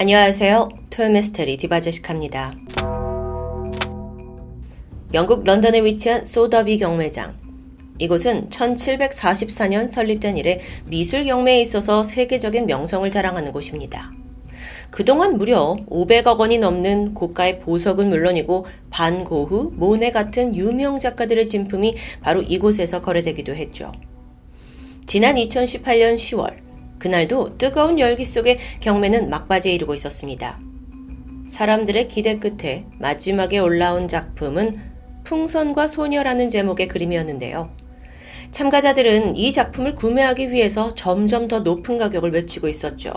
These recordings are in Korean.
안녕하세요. 토요미스테리 디바제식합니다. 영국 런던에 위치한 소더비 경매장. 이곳은 1744년 설립된 이래 미술 경매에 있어서 세계적인 명성을 자랑하는 곳입니다. 그동안 무려 500억 원이 넘는 고가의 보석은 물론이고 반 고흐, 모네 같은 유명 작가들의 진품이 바로 이곳에서 거래되기도 했죠. 지난 2018년 10월 그날도 뜨거운 열기 속에 경매는 막바지에 이르고 있었습니다. 사람들의 기대 끝에 마지막에 올라온 작품은 풍선과 소녀라는 제목의 그림이었는데요. 참가자들은 이 작품을 구매하기 위해서 점점 더 높은 가격을 외치고 있었죠.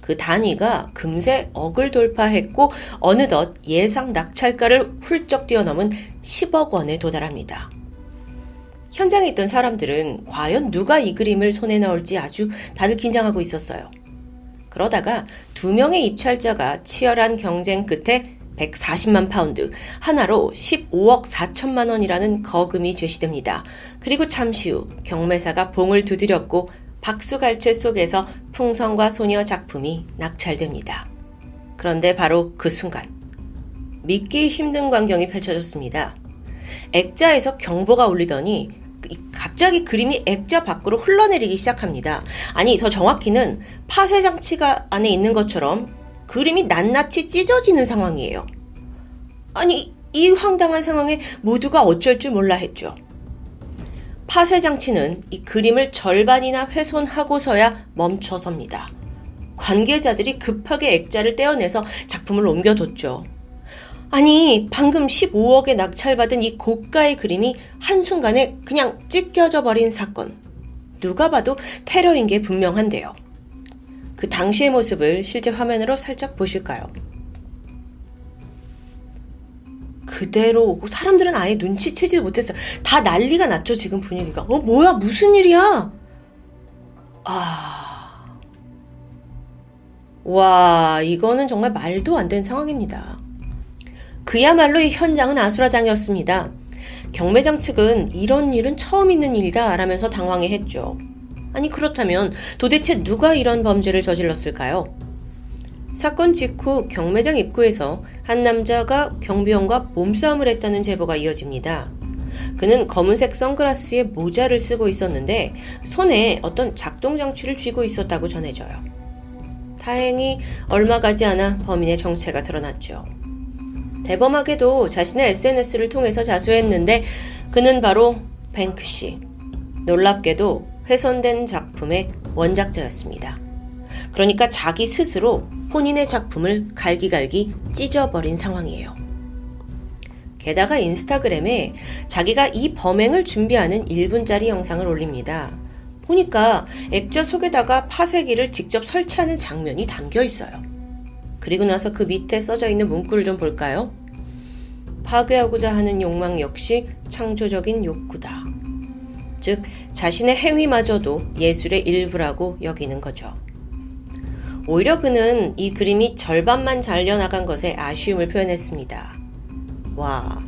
그 단위가 금세 억을 돌파했고 어느덧 예상 낙찰가를 훌쩍 뛰어넘은 10억 원에 도달합니다. 현장에 있던 사람들은 과연 누가 이 그림을 손에 넣을지 아주 다들 긴장하고 있었어요. 그러다가 두 명의 입찰자가 치열한 경쟁 끝에 140만 파운드, 한화로 15억 4천만 원이라는 거금이 제시됩니다. 그리고 잠시 후 경매사가 봉을 두드렸고 박수갈채 속에서 풍선과 소녀 작품이 낙찰됩니다. 그런데 바로 그 순간 믿기 힘든 광경이 펼쳐졌습니다. 액자에서 경보가 울리더니 갑자기 그림이 액자 밖으로 흘러내리기 시작합니다. 아니, 더 정확히는 파쇄 장치가 안에 있는 것처럼 그림이 낱낱이 찢어지는 상황이에요. 아니, 이 황당한 상황에 모두가 어쩔 줄 몰라 했죠. 파쇄 장치는 이 그림을 절반이나 훼손하고서야 멈춰섭니다. 관계자들이 급하게 액자를 떼어내서 작품을 옮겨뒀죠. 아니, 방금 15억에 낙찰받은 이 고가의 그림이 한순간에 그냥 찢겨져 버린 사건. 누가 봐도 테러인 게 분명한데요. 그 당시의 모습을 실제 화면으로 살짝 보실까요? 그대로 사람들은 아예 눈치채지 못했어요. 다 난리가 났죠, 지금 분위기가. 어, 뭐야, 무슨 일이야? 아. 와, 이거는 정말 말도 안 되는 상황입니다. 그야말로 이 현장은 아수라장이었습니다. 경매장 측은 이런 일은 처음 있는 일이다 라면서 당황해 했죠. 아니 그렇다면 도대체 누가 이런 범죄를 저질렀을까요? 사건 직후 경매장 입구에서 한 남자가 경비원과 몸싸움을 했다는 제보가 이어집니다. 그는 검은색 선글라스에 모자를 쓰고 있었는데 손에 어떤 작동 장치를 쥐고 있었다고 전해져요. 다행히 얼마 가지 않아 범인의 정체가 드러났죠. 대범하게도 자신의 SNS를 통해서 자수했는데 그는 바로 뱅크씨. 놀랍게도 훼손된 작품의 원작자였습니다. 그러니까 자기 스스로 본인의 작품을 갈기갈기 찢어버린 상황이에요. 게다가 인스타그램에 자기가 이 범행을 준비하는 1분짜리 영상을 올립니다. 보니까 액자 속에다가 파쇄기를 직접 설치하는 장면이 담겨 있어요. 그리고 나서 그 밑에 써져 있는 문구를 좀 볼까요? 파괴하고자 하는 욕망 역시 창조적인 욕구다. 즉, 자신의 행위마저도 예술의 일부라고 여기는 거죠. 오히려 그는 이 그림이 절반만 잘려나간 것에 아쉬움을 표현했습니다. 와,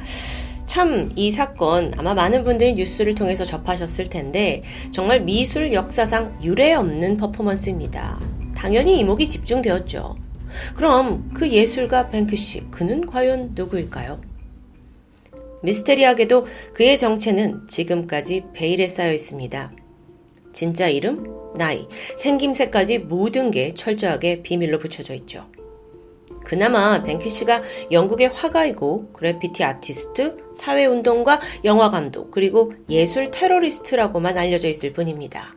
참 이 사건 아마 많은 분들이 뉴스를 통해서 접하셨을 텐데 정말 미술 역사상 유례 없는 퍼포먼스입니다. 당연히 이목이 집중되었죠. 그럼 그 예술가 뱅크씨, 그는 과연 누구일까요? 미스테리하게도 그의 정체는 지금까지 베일에 쌓여 있습니다. 진짜 이름, 나이, 생김새까지 모든 게 철저하게 비밀로 붙여져 있죠. 그나마 뱅크 씨가 영국의 화가이고 그래피티 아티스트, 사회운동가, 영화감독, 그리고 예술 테러리스트라고만 알려져 있을 뿐입니다.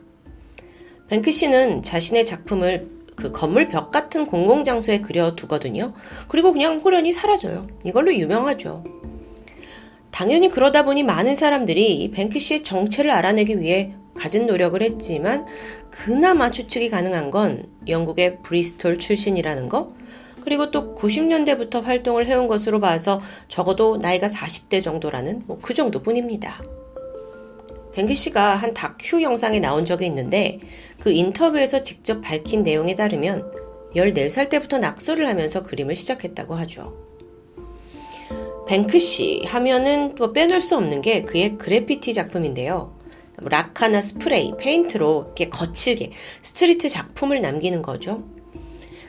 뱅크 씨는 자신의 작품을 그 건물 벽 같은 공공장소에 그려두거든요. 그리고 그냥 호련히 사라져요. 이걸로 유명하죠. 당연히 그러다 보니 많은 사람들이 뱅크 씨의 정체를 알아내기 위해 가진 노력을 했지만 그나마 추측이 가능한 건 영국의 브리스톨 출신이라는 거 그리고 또 90년대부터 활동을 해온 것으로 봐서 적어도 나이가 40대 정도라는 뭐 그 정도뿐입니다. 뱅크시가 한 다큐 영상에 나온 적이 있는데 그 인터뷰에서 직접 밝힌 내용에 따르면 14살 때부터 낙서를 하면서 그림을 시작했다고 하죠. 뱅크시 하면은 또 빼놓을 수 없는 게 그의 그래피티 작품인데요. 락카나 스프레이, 페인트로 이렇게 거칠게 street 작품을 남기는 거죠.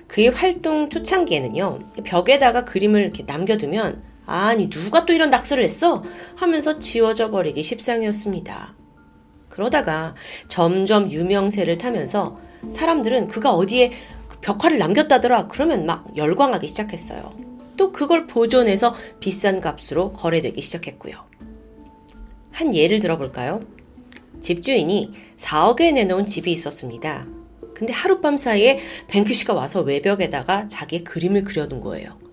그의 활동 초창기에는요, 벽에다가 그림을 이렇게 남겨두면, 아니, 누가 또 이런 낙서를 했어? 하면서 지워져 버리기 십상이었습니다. 그러다가 점점 유명세를 타면서 사람들은 그가 어디에 벽화를 남겼다더라. 그러면 막 열광하기 시작했어요. 또 그걸 보존해서 비싼 값으로 거래되기 시작했고요. 한 예를 들어볼까요? 집주인이 4억에 내놓은 집이 있었습니다. 근데 하룻밤 사이에 뱅크 씨가 와서 외벽에다가 자기의 그림을 그려둔 거예요.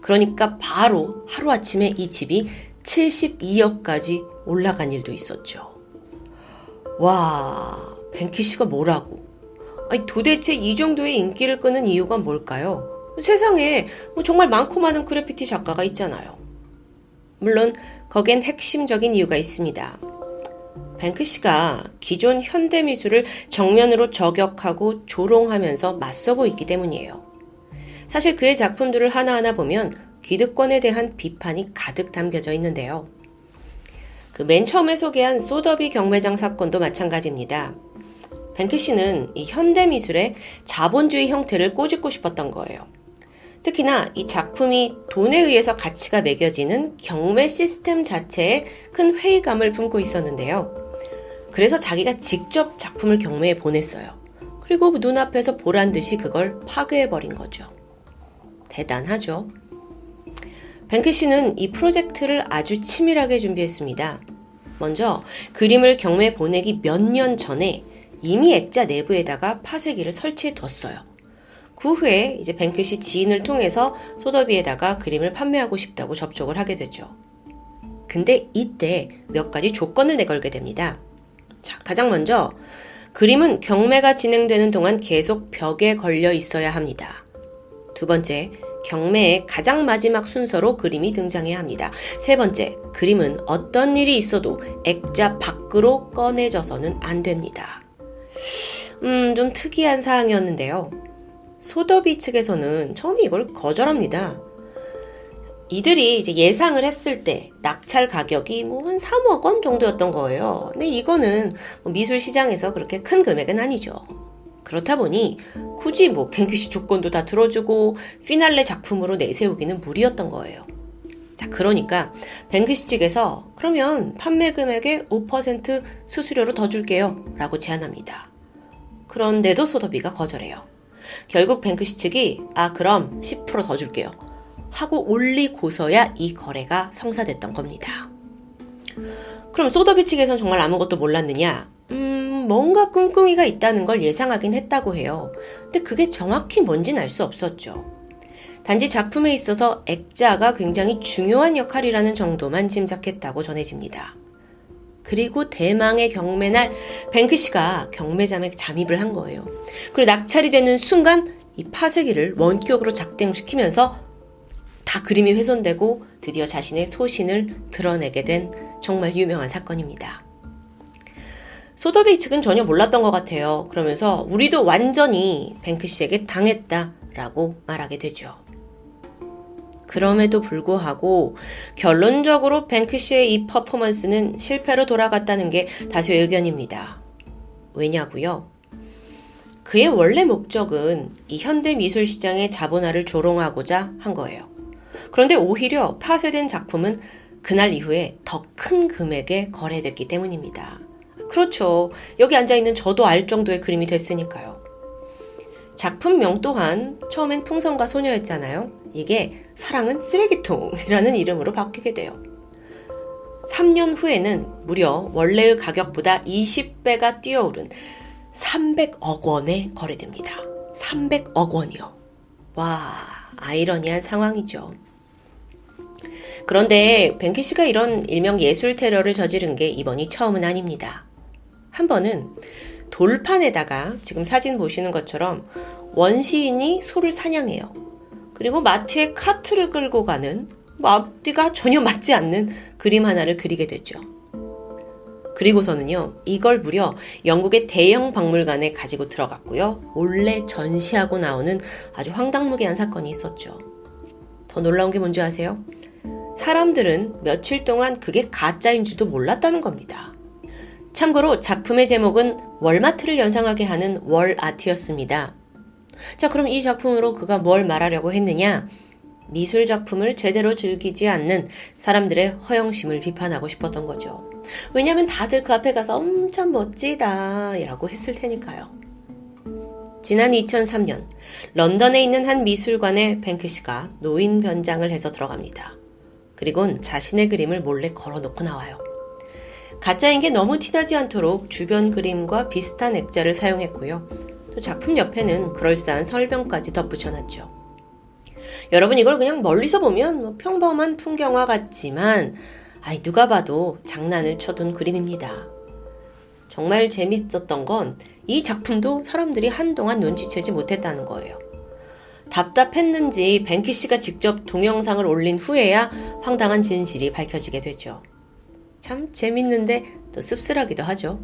그러니까 바로 하루아침에 이 집이 72억까지 올라간 일도 있었죠. 와, 뱅키 씨가 뭐라고? 아니, 도대체 이 정도의 인기를 끄는 이유가 뭘까요? 세상에 뭐 정말 많고 많은 그래피티 작가가 있잖아요. 물론 거기엔 핵심적인 이유가 있습니다. 뱅크 씨가 기존 현대 미술을 정면으로 저격하고 조롱하면서 맞서고 있기 때문이에요. 사실 그의 작품들을 하나하나 보면 기득권에 대한 비판이 가득 담겨져 있는데요. 그 맨 처음에 소개한 소더비 경매장 사건도 마찬가지입니다. 뱅크 씨는 이 현대 미술의 자본주의 형태를 꼬집고 싶었던 거예요. 특히나 이 작품이 돈에 의해서 가치가 매겨지는 경매 시스템 자체에 큰 회의감을 품고 있었는데요. 그래서 자기가 직접 작품을 경매에 보냈어요. 그리고 눈앞에서 보란 듯이 그걸 파괴해버린 거죠. 대단하죠? 뱅크 씨는 이 프로젝트를 아주 치밀하게 준비했습니다. 먼저 그림을 경매에 보내기 몇 년 전에 이미 액자 내부에다가 파쇄기를 설치해 뒀어요. 그 후에 이제 뱅크시 지인을 통해서 소더비에다가 그림을 판매하고 싶다고 접촉을 하게 되죠. 근데 이때 몇 가지 조건을 내걸게 됩니다. 자, 가장 먼저 그림은 경매가 진행되는 동안 계속 벽에 걸려 있어야 합니다. 두 번째, 경매의 가장 마지막 순서로 그림이 등장해야 합니다. 세 번째, 그림은 어떤 일이 있어도 액자 밖으로 꺼내져서는 안 됩니다. 음, 좀 특이한 사항이었는데요. 소더비 측에서는 처음에 이걸 거절합니다. 이들이 이제 예상을 했을 때 낙찰 가격이 뭐 한 3억 원 정도였던 거예요. 근데 이거는 뭐 미술 시장에서 그렇게 큰 금액은 아니죠. 그렇다 보니 굳이 뭐 뱅크시 조건도 다 들어주고 피날레 작품으로 내세우기는 무리였던 거예요. 자, 그러니까 뱅크시 측에서 그러면 판매 금액의 5% 수수료로 더 줄게요. 라고 제안합니다. 그런데도 소더비가 거절해요. 결국 뱅크시 측이 아 그럼 10%더 줄게요. 하고 올리고서야 이 거래가 성사됐던 겁니다. 그럼 소더비 측에선 정말 아무것도 몰랐느냐? 음, 뭔가 꿍꿍이가 있다는 걸 예상하긴 했다고 해요. 근데 그게 정확히 뭔지는 알수 없었죠. 단지 작품에 있어서 액자가 굉장히 중요한 역할이라는 정도만 짐작했다고 전해집니다. 그리고 대망의 경매날 뱅크 씨가 경매장에 잠입을 한 거예요. 그리고 낙찰이 되는 순간 이 파쇄기를 원격으로 작동시키면서 다 그림이 훼손되고 드디어 자신의 소신을 드러내게 된 정말 유명한 사건입니다. 소더비 측은 전혀 몰랐던 것 같아요. 그러면서 우리도 완전히 뱅크 씨에게 당했다라고 말하게 되죠. 그럼에도 불구하고 결론적으로 뱅크 씨의 이 퍼포먼스는 실패로 돌아갔다는 게 다수의 의견입니다. 왜냐고요? 그의 원래 목적은 이 현대 미술 시장의 자본화를 조롱하고자 한 거예요. 그런데 오히려 파쇄된 작품은 그날 이후에 더 큰 금액에 거래됐기 때문입니다. 그렇죠. 여기 앉아있는 저도 알 정도의 그림이 됐으니까요. 작품명 또한 처음엔 풍선과 소녀였잖아요. 이게 사랑은 쓰레기통이라는 이름으로 바뀌게 돼요. 3년 후에는 무려 원래의 가격보다 20배가 뛰어오른 300억 원에 거래됩니다. 300억 원이요. 와, 아이러니한 상황이죠. 그런데 뱅키 씨가 이런 일명 예술 테러를 저지른 게 이번이 처음은 아닙니다. 한 번은 돌판에다가 지금 사진 보시는 것처럼 원시인이 소를 사냥해요. 그리고 마트에 카트를 끌고 가는 뭐 앞뒤가 전혀 맞지 않는 그림 하나를 그리게 되죠. 그리고서는요, 이걸 무려 영국의 대형 박물관에 가지고 들어갔고요, 몰래 전시하고 나오는 아주 황당무계한 사건이 있었죠. 더 놀라운 게 뭔지 아세요? 사람들은 며칠 동안 그게 가짜인 줄도 몰랐다는 겁니다. 참고로 작품의 제목은 월마트를 연상하게 하는 월 아트였습니다. 자, 그럼 이 작품으로 그가 뭘 말하려고 했느냐? 미술 작품을 제대로 즐기지 않는 사람들의 허영심을 비판하고 싶었던 거죠. 왜냐하면 다들 그 앞에 가서 엄청 멋지다 라고 했을 테니까요. 지난 2003년 런던에 있는 한 미술관에 뱅크시가 노인 변장을 해서 들어갑니다. 그리곤 자신의 그림을 몰래 걸어놓고 나와요. 가짜인 게 너무 티나지 않도록 주변 그림과 비슷한 액자를 사용했고요. 또 작품 옆에는 그럴싸한 설명까지 덧붙여놨죠. 여러분 이걸 그냥 멀리서 보면 뭐 평범한 풍경화 같지만 아이 누가 봐도 장난을 쳐둔 그림입니다. 정말 재밌었던 건 이 작품도 사람들이 한동안 눈치채지 못했다는 거예요. 답답했는지 뱅키 씨가 직접 동영상을 올린 후에야 황당한 진실이 밝혀지게 되죠. 참 재밌는데 또 씁쓸하기도 하죠.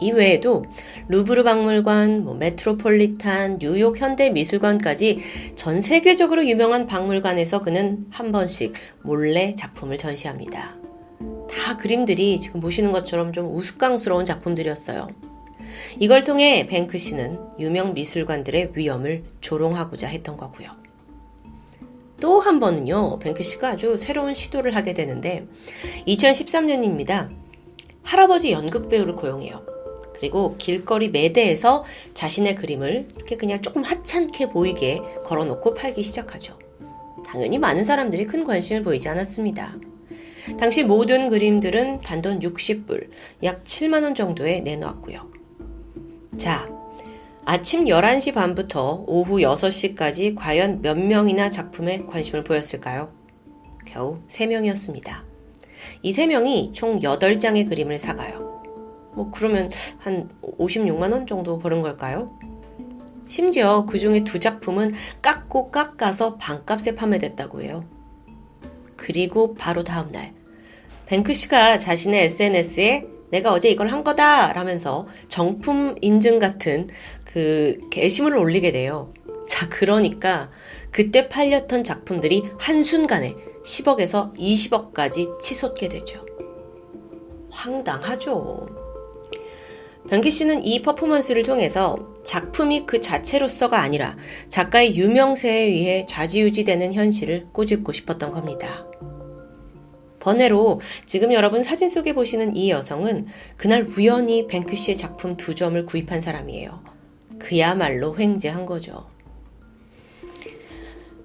이외에도 루브르 박물관, 뭐 메트로폴리탄, 뉴욕 현대미술관까지 전 세계적으로 유명한 박물관에서 그는 한 번씩 몰래 작품을 전시합니다. 다 그림들이 지금 보시는 것처럼 좀 우스꽝스러운 작품들이었어요. 이걸 통해 뱅크 씨는 유명 미술관들의 위험을 조롱하고자 했던 거고요. 또 한 번은요, 뱅크 씨가 아주 새로운 시도를 하게 되는데, 2013년입니다. 할아버지 연극 배우를 고용해요. 그리고 길거리 매대에서 자신의 그림을 이렇게 그냥 조금 하찮게 보이게 걸어놓고 팔기 시작하죠. 당연히 많은 사람들이 큰 관심을 보이지 않았습니다. 당시 모든 그림들은 단돈 60불, 약 7만원 정도에 내놓았고요. 자, 아침 11시 반부터 오후 6시까지 과연 몇 명이나 작품에 관심을 보였을까요? 겨우 3명이었습니다. 이 3명이 총 8장의 그림을 사가요. 뭐 그러면 한 56만원 정도 버는 걸까요? 심지어 그 중에 두 작품은 깎고 깎아서 반값에 판매됐다고 해요. 그리고 바로 다음날, 뱅크 씨가 자신의 SNS에 내가 어제 이걸 한 거다! 라면서 정품 인증 같은 그 게시물을 올리게 돼요. 자, 그러니까 그때 팔렸던 작품들이 한순간에 10억에서 20억까지 치솟게 되죠. 황당하죠. 변기 씨는 이 퍼포먼스를 통해서 작품이 그 자체로서가 아니라 작가의 유명세에 의해 좌지우지되는 현실을 꼬집고 싶었던 겁니다. 번외로 지금 여러분 사진 속에 보시는 이 여성은 그날 우연히 뱅크 씨의 작품 두 점을 구입한 사람이에요. 그야말로 횡재한 거죠.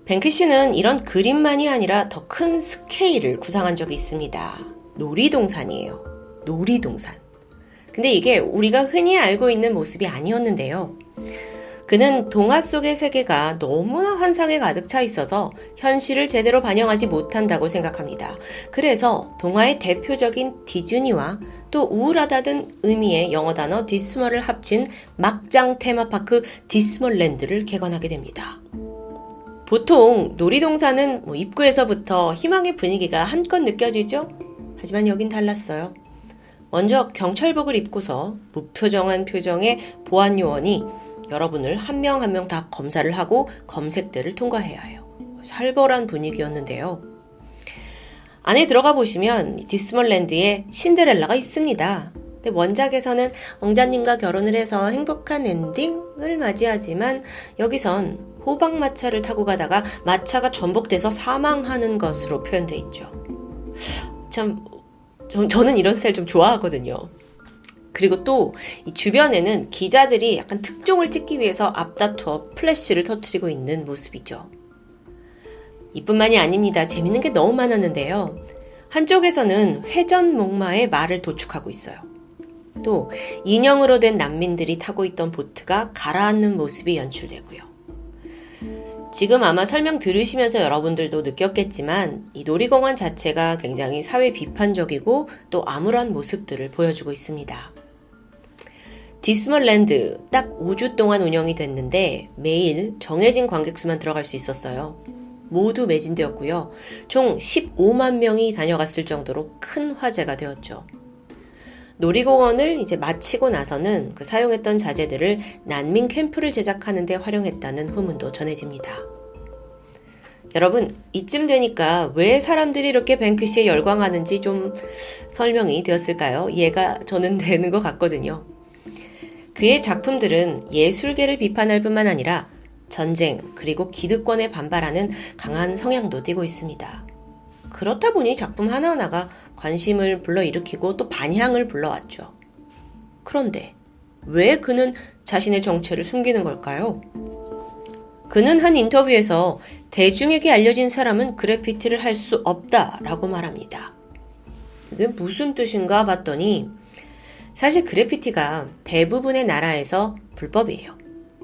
뱅크 씨는 이런 그림만이 아니라 더 큰 스케일을 구상한 적이 있습니다. 놀이동산이에요. 놀이동산. 근데 이게 우리가 흔히 알고 있는 모습이 아니었는데요. 그는 동화 속의 세계가 너무나 환상에 가득 차 있어서 현실을 제대로 반영하지 못한다고 생각합니다. 그래서 동화의 대표적인 디즈니와 또 우울하다는 의미의 영어 단어 dismal을 합친 막장 테마파크 디스멀랜드를 개관하게 됩니다. 보통 놀이동산은 뭐 입구에서부터 희망의 분위기가 한껏 느껴지죠? 하지만 여긴 달랐어요. 먼저 경찰복을 입고서 무표정한 표정의 보안 요원이 여러분을 한 명 한 명 다 검사를 하고 검색대를 통과해야 해요. 살벌한 분위기였는데요. 안에 들어가 보시면 디스멀랜드에 신데렐라가 있습니다. 근데 원작에서는 왕자님과 결혼을 해서 행복한 엔딩을 맞이하지만 여기선 호박마차를 타고 가다가 마차가 전복돼서 사망하는 것으로 표현돼 있죠. 참 저, 저는 이런 스타일 좀 좋아하거든요. 그리고 또 이 주변에는 기자들이 약간 특종을 찍기 위해서 앞다투어 플래시를 터트리고 있는 모습이죠. 이뿐만이 아닙니다. 재밌는 게 너무 많았는데요. 한쪽에서는 회전 목마의 말을 도축하고 있어요. 또 인형으로 된 난민들이 타고 있던 보트가 가라앉는 모습이 연출되고요. 지금 아마 설명 들으시면서 여러분들도 느꼈겠지만 이 놀이공원 자체가 굉장히 사회 비판적이고 또 암울한 모습들을 보여주고 있습니다. 디스멀랜드 딱 5주 동안 운영이 됐는데 매일 정해진 관객수만 들어갈 수 있었어요. 모두 매진되었고요. 총 15만 명이 다녀갔을 정도로 큰 화제가 되었죠. 놀이공원을 이제 마치고 나서는 그 사용했던 자재들을 난민 캠프를 제작하는 데 활용했다는 후문도 전해집니다. 여러분, 이쯤 되니까 왜 사람들이 이렇게 뱅크시에 열광하는지 좀 설명이 되었을까요? 이해가 저는 되는 것 같거든요. 그의 작품들은 예술계를 비판할 뿐만 아니라 전쟁 그리고 기득권에 반발하는 강한 성향도 띠고 있습니다. 그렇다 보니 작품 하나하나가 관심을 불러일으키고 또 반향을 불러왔죠. 그런데 왜 그는 자신의 정체를 숨기는 걸까요? 그는 한 인터뷰에서 대중에게 알려진 사람은 그래피티를 할 수 없다라고 말합니다. 이게 무슨 뜻인가 봤더니 사실 그래피티가 대부분의 나라에서 불법이에요.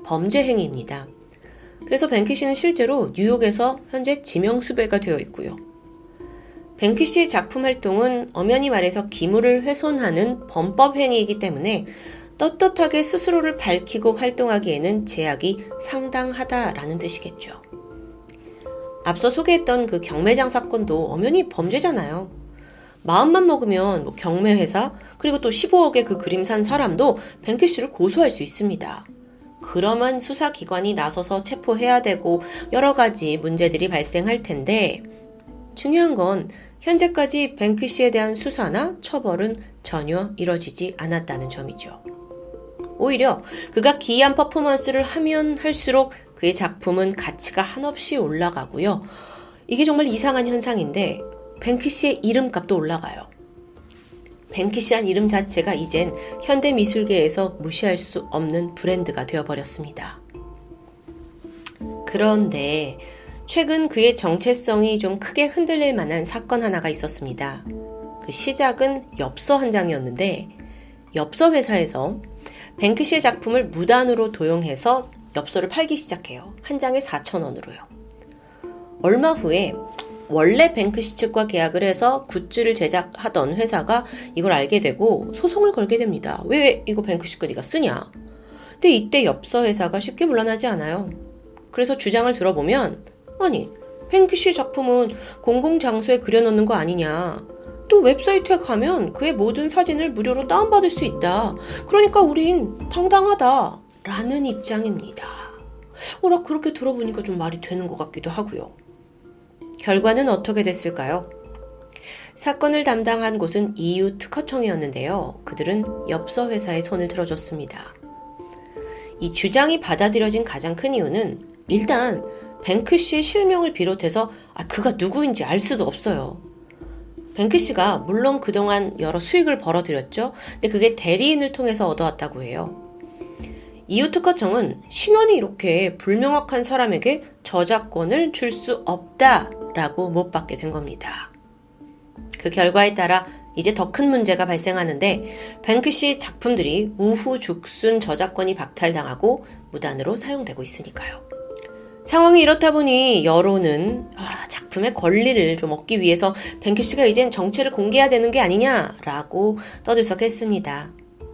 범죄 행위입니다. 그래서 뱅키 씨는 실제로 뉴욕에서 현재 지명수배가 되어 있고요. 뱅키 씨의 작품 활동은 엄연히 말해서 기물을 훼손하는 범법 행위이기 때문에 떳떳하게 스스로를 밝히고 활동하기에는 제약이 상당하다라는 뜻이겠죠. 앞서 소개했던 그 경매장 사건도 엄연히 범죄잖아요. 마음만 먹으면 뭐 경매회사 그리고 또 15억의 그 그림 산 사람도 뱅키 씨를 고소할 수 있습니다. 그러면 수사기관이 나서서 체포해야 되고 여러 가지 문제들이 발생할 텐데 중요한 건 현재까지 뱅크 씨에 대한 수사나 처벌은 전혀 이뤄지지 않았다는 점이죠. 오히려 그가 기이한 퍼포먼스를 하면 할수록 그의 작품은 가치가 한없이 올라가고요. 이게 정말 이상한 현상인데 뱅크 씨의 이름값도 올라가요. 뱅크 씨란 이름 자체가 이젠 현대 미술계에서 무시할 수 없는 브랜드가 되어버렸습니다. 그런데 최근 그의 정체성이 좀 크게 흔들릴 만한 사건 하나가 있었습니다. 그 시작은 엽서 한 장이었는데 엽서 회사에서 뱅크 씨의 작품을 무단으로 도용해서 엽서를 팔기 시작해요. 한 장에 4,000원으로요. 얼마 후에 원래 뱅크시 측과 계약을 해서 굿즈를 제작하던 회사가 이걸 알게 되고 소송을 걸게 됩니다. 왜 이거 뱅크시 거 네가 쓰냐? 근데 이때 엽서 회사가 쉽게 물러나지 않아요. 그래서 주장을 들어보면 아니 뱅크시 작품은 공공장소에 그려놓는 거 아니냐. 또 웹사이트에 가면 그의 모든 사진을 무료로 다운받을 수 있다. 그러니까 우린 당당하다. 라는 입장입니다. 오라 그렇게 들어보니까 좀 말이 되는 것 같기도 하고요. 결과는 어떻게 됐을까요? 사건을 담당한 곳은 EU 특허청이었는데요. 그들은 엽서 회사의 손을 들어줬습니다. 이 주장이 받아들여진 가장 큰 이유는 일단 뱅크 씨의 실명을 비롯해서 아, 그가 누구인지 알 수도 없어요. 뱅크 씨가 물론 그동안 여러 수익을 벌어들였죠. 근데 그게 대리인을 통해서 얻어왔다고 해요. 이웃 특허청은 신원이 이렇게 불명확한 사람에게 저작권을 줄 수 없다 라고 못 받게 된 겁니다. 그 결과에 따라 이제 더 큰 문제가 발생하는데 뱅크 씨 작품들이 우후 죽순 저작권이 박탈당하고 무단으로 사용되고 있으니까요. 상황이 이렇다 보니 여론은 아, 작품의 권리를 좀 얻기 위해서 뱅크 씨가 이젠 정체를 공개해야 되는 게 아니냐라고 떠들썩했습니다.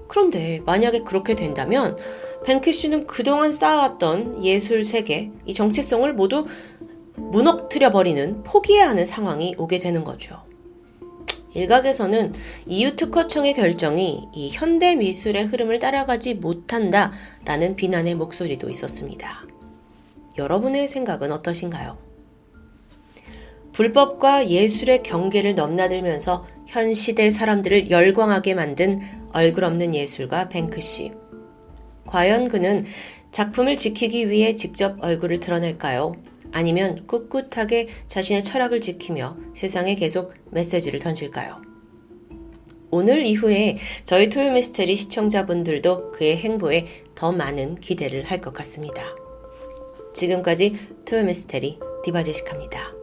그런데 만약에 그렇게 된다면 뱅크 씨는 그동안 쌓아왔던 예술 세계, 이 정체성을 모두 무너뜨려 버리는 포기해야 하는 상황이 오게 되는 거죠. 일각에서는 EU 특허청의 결정이 이 현대 미술의 흐름을 따라가지 못한다라는 비난의 목소리도 있었습니다. 여러분의 생각은 어떠신가요? 불법과 예술의 경계를 넘나들면서 현 시대 사람들을 열광하게 만든 얼굴 없는 예술가 뱅크씨. 과연 그는 작품을 지키기 위해 직접 얼굴을 드러낼까요? 아니면 꿋꿋하게 자신의 철학을 지키며 세상에 계속 메시지를 던질까요? 오늘 이후에 저희 토요 미스테리 시청자분들도 그의 행보에 더 많은 기대를 할 것 같습니다. 지금까지 토요 미스테리 디바제시카입니다.